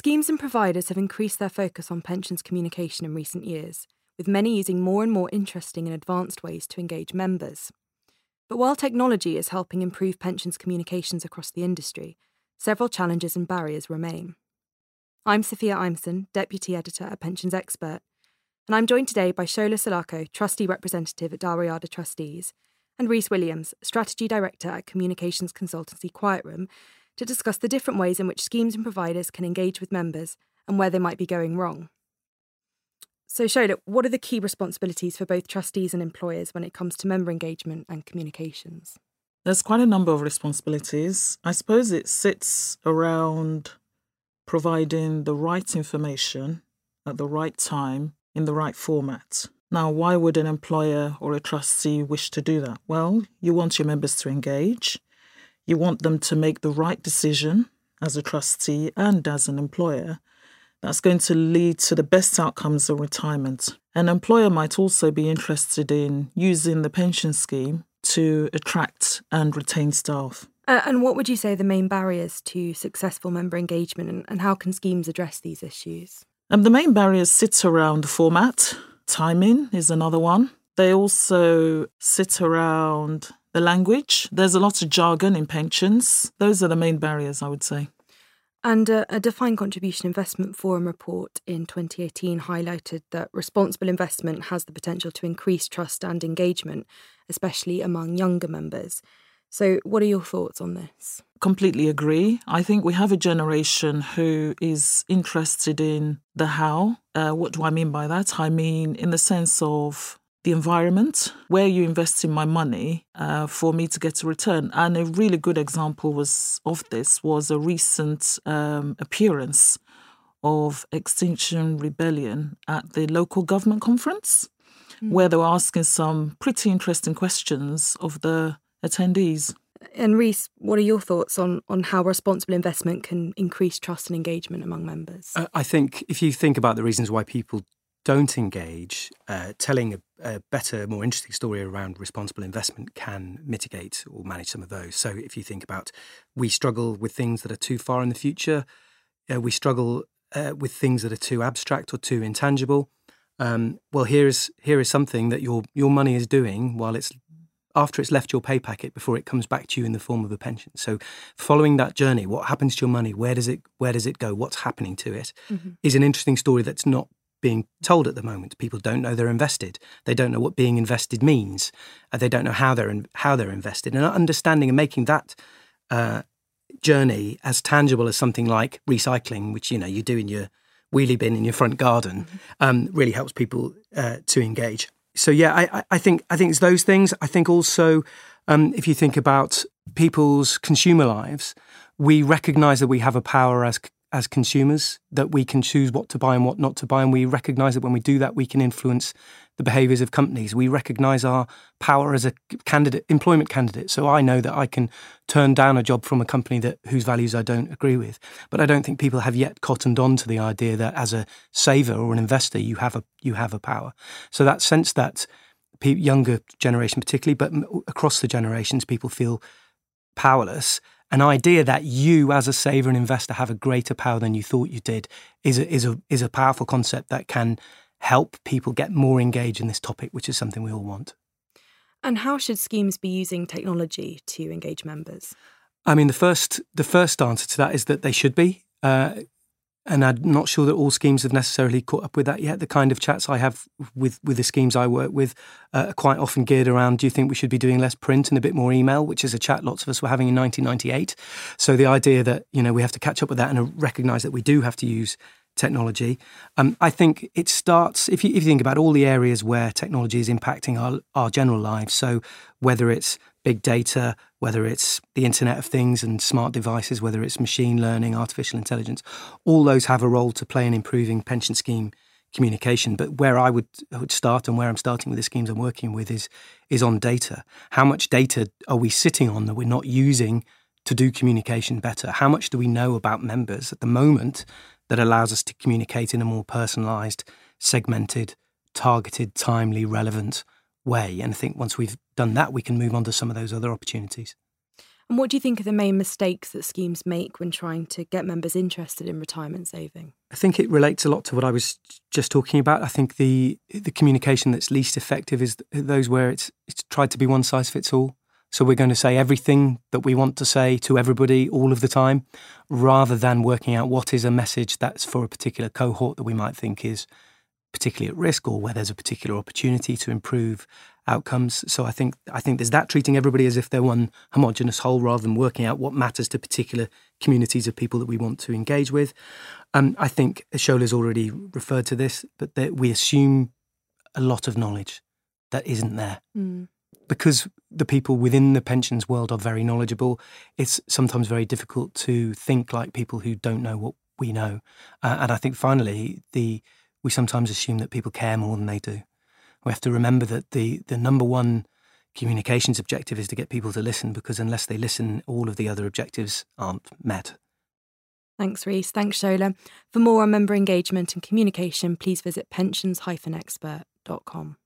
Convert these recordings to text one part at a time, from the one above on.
schemes and providers have increased their focus on pensions communication in recent years, with many using more and more interesting and advanced ways to engage members. But while technology is helping improve pensions communications across the industry, several challenges and barriers remain. I'm Sophia Imson, Deputy Editor at Pensions Expert, and I'm joined today by Shola Salako, Trustee Representative at Dalriada Trustees, and Rhys Williams, Strategy Director at communications consultancy Quiet Room, to discuss the different ways in which schemes and providers can engage with members and where they might be going wrong. So, Shola, what are the key responsibilities for both trustees and employers when it comes to member engagement and communications? There's quite a number of responsibilities. I suppose it sits around providing the right information at the right time in the right format. Now, why would an employer or a trustee wish to do that? Well, you want your members to engage, you want them to make the right decision as a trustee and as an employer. That's going to lead to the best outcomes of retirement. An employer might also be interested in using the pension scheme to attract and retain staff. Uh, and what would you say are the main barriers to successful member engagement, and, and how can schemes address these issues? Um, the main barriers sit around the format, timing is another one. They also sit around the language. There's a lot of jargon in pensions. Those are the main barriers, I would say. And uh, a Defined Contribution Investment Forum report in 2018 highlighted that responsible investment has the potential to increase trust and engagement, especially among younger members. So, what are your thoughts on this? Completely agree. I think we have a generation who is interested in the how. Uh, what do I mean by that? I mean, in the sense of the environment, where you invest in my money uh, for me to get a return. And a really good example was of this was a recent um, appearance of Extinction Rebellion at the local government conference, mm. where they were asking some pretty interesting questions of the attendees. And Rhys, what are your thoughts on, on how responsible investment can increase trust and engagement among members? Uh, I think if you think about the reasons why people don't engage, uh, telling a, a, better, more interesting story around responsible investment can mitigate or manage some of those. So if you think about, we struggle with things that are too far in the future, uh, we struggle uh, with things that are too abstract or too intangible. Um, well, here is here is something that your your money is doing while it's after it's left your pay packet before it comes back to you in the form of a pension. So following that journey, what happens to your money? Where does it where does it go? What's happening to it? Mm-hmm. Is an interesting story that's not being told at the moment. People don't know they're invested. They don't know what being invested means. Uh, they don't know how they're in, how they're invested. And understanding and making that uh, journey as tangible as something like recycling, which you know you do in your wheelie bin in your front garden, mm-hmm. um, really helps people uh, to engage so yeah, I, I think I think it's those things. I think also um, if you think about people's consumer lives, we recognise that we have a power as as consumers that we can choose what to buy and what not to buy, and we recognise that when we do that, we can influence the behaviours of companies. We recognise our power as a candidate, employment candidate. So I know that I can turn down a job from a company that whose values I don't agree with. But I don't think people have yet cottoned on to the idea that as a saver or an investor, you have a you have a power. So that sense that younger generation, particularly, but across the generations, people feel powerless an idea that you as a saver and investor have a greater power than you thought you did is a, is a is a powerful concept that can help people get more engaged in this topic, which is something we all want. And how should schemes be using technology to engage members? I mean, the first the first answer to that is that they should be. Uh, and I'm not sure that all schemes have necessarily caught up with that yet. The kind of chats I have with, with the schemes I work with uh, are quite often geared around do you think we should be doing less print and a bit more email, which is a chat lots of us were having in 1998. So the idea that, you know, we have to catch up with that and recognise that we do have to use technology. Um, I think it starts, if you, if you think about all the areas where technology is impacting our, our general lives, so whether it's big data, whether it's the Internet of Things and smart devices, whether it's machine learning, artificial intelligence, all those have a role to play in improving pension scheme communication. But where I would, would start and where I'm starting with the schemes I'm working with is, is on data. How much data are we sitting on that we're not using to do communication better? How much do we know about members at the moment that allows us to communicate in a more personalised, segmented, targeted, timely, relevant way. And I think once we've done that, we can move on to some of those other opportunities. And what do you think are the main mistakes that schemes make when trying to get members interested in retirement saving? I think it relates a lot to what I was just talking about. I think the the communication that's least effective is those where it's it's tried to be one size fits all. So we're going to say everything that we want to say to everybody all of the time, rather than working out what is a message that's for a particular cohort that we might think is particularly at risk or where there's a particular opportunity to improve outcomes. So I think I think there's that treating everybody as if they're one homogenous whole rather than working out what matters to particular communities of people that we want to engage with. Um, I think Shola's already referred to this, but that we assume a lot of knowledge that isn't there. Mm. Because the people within the pensions world are very knowledgeable, it's sometimes very difficult to think like people who don't know what we know. Uh, and I think finally, the we sometimes assume that people care more than they do. We have to remember that the, the number one communications objective is to get people to listen because unless they listen, all of the other objectives aren't met. Thanks, Rhys. Thanks, Shola. For more on member engagement and communication, please visit pensions-expert.com.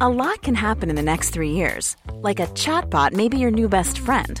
A lot can happen in the next three years. Like a chatbot may be your new best friend.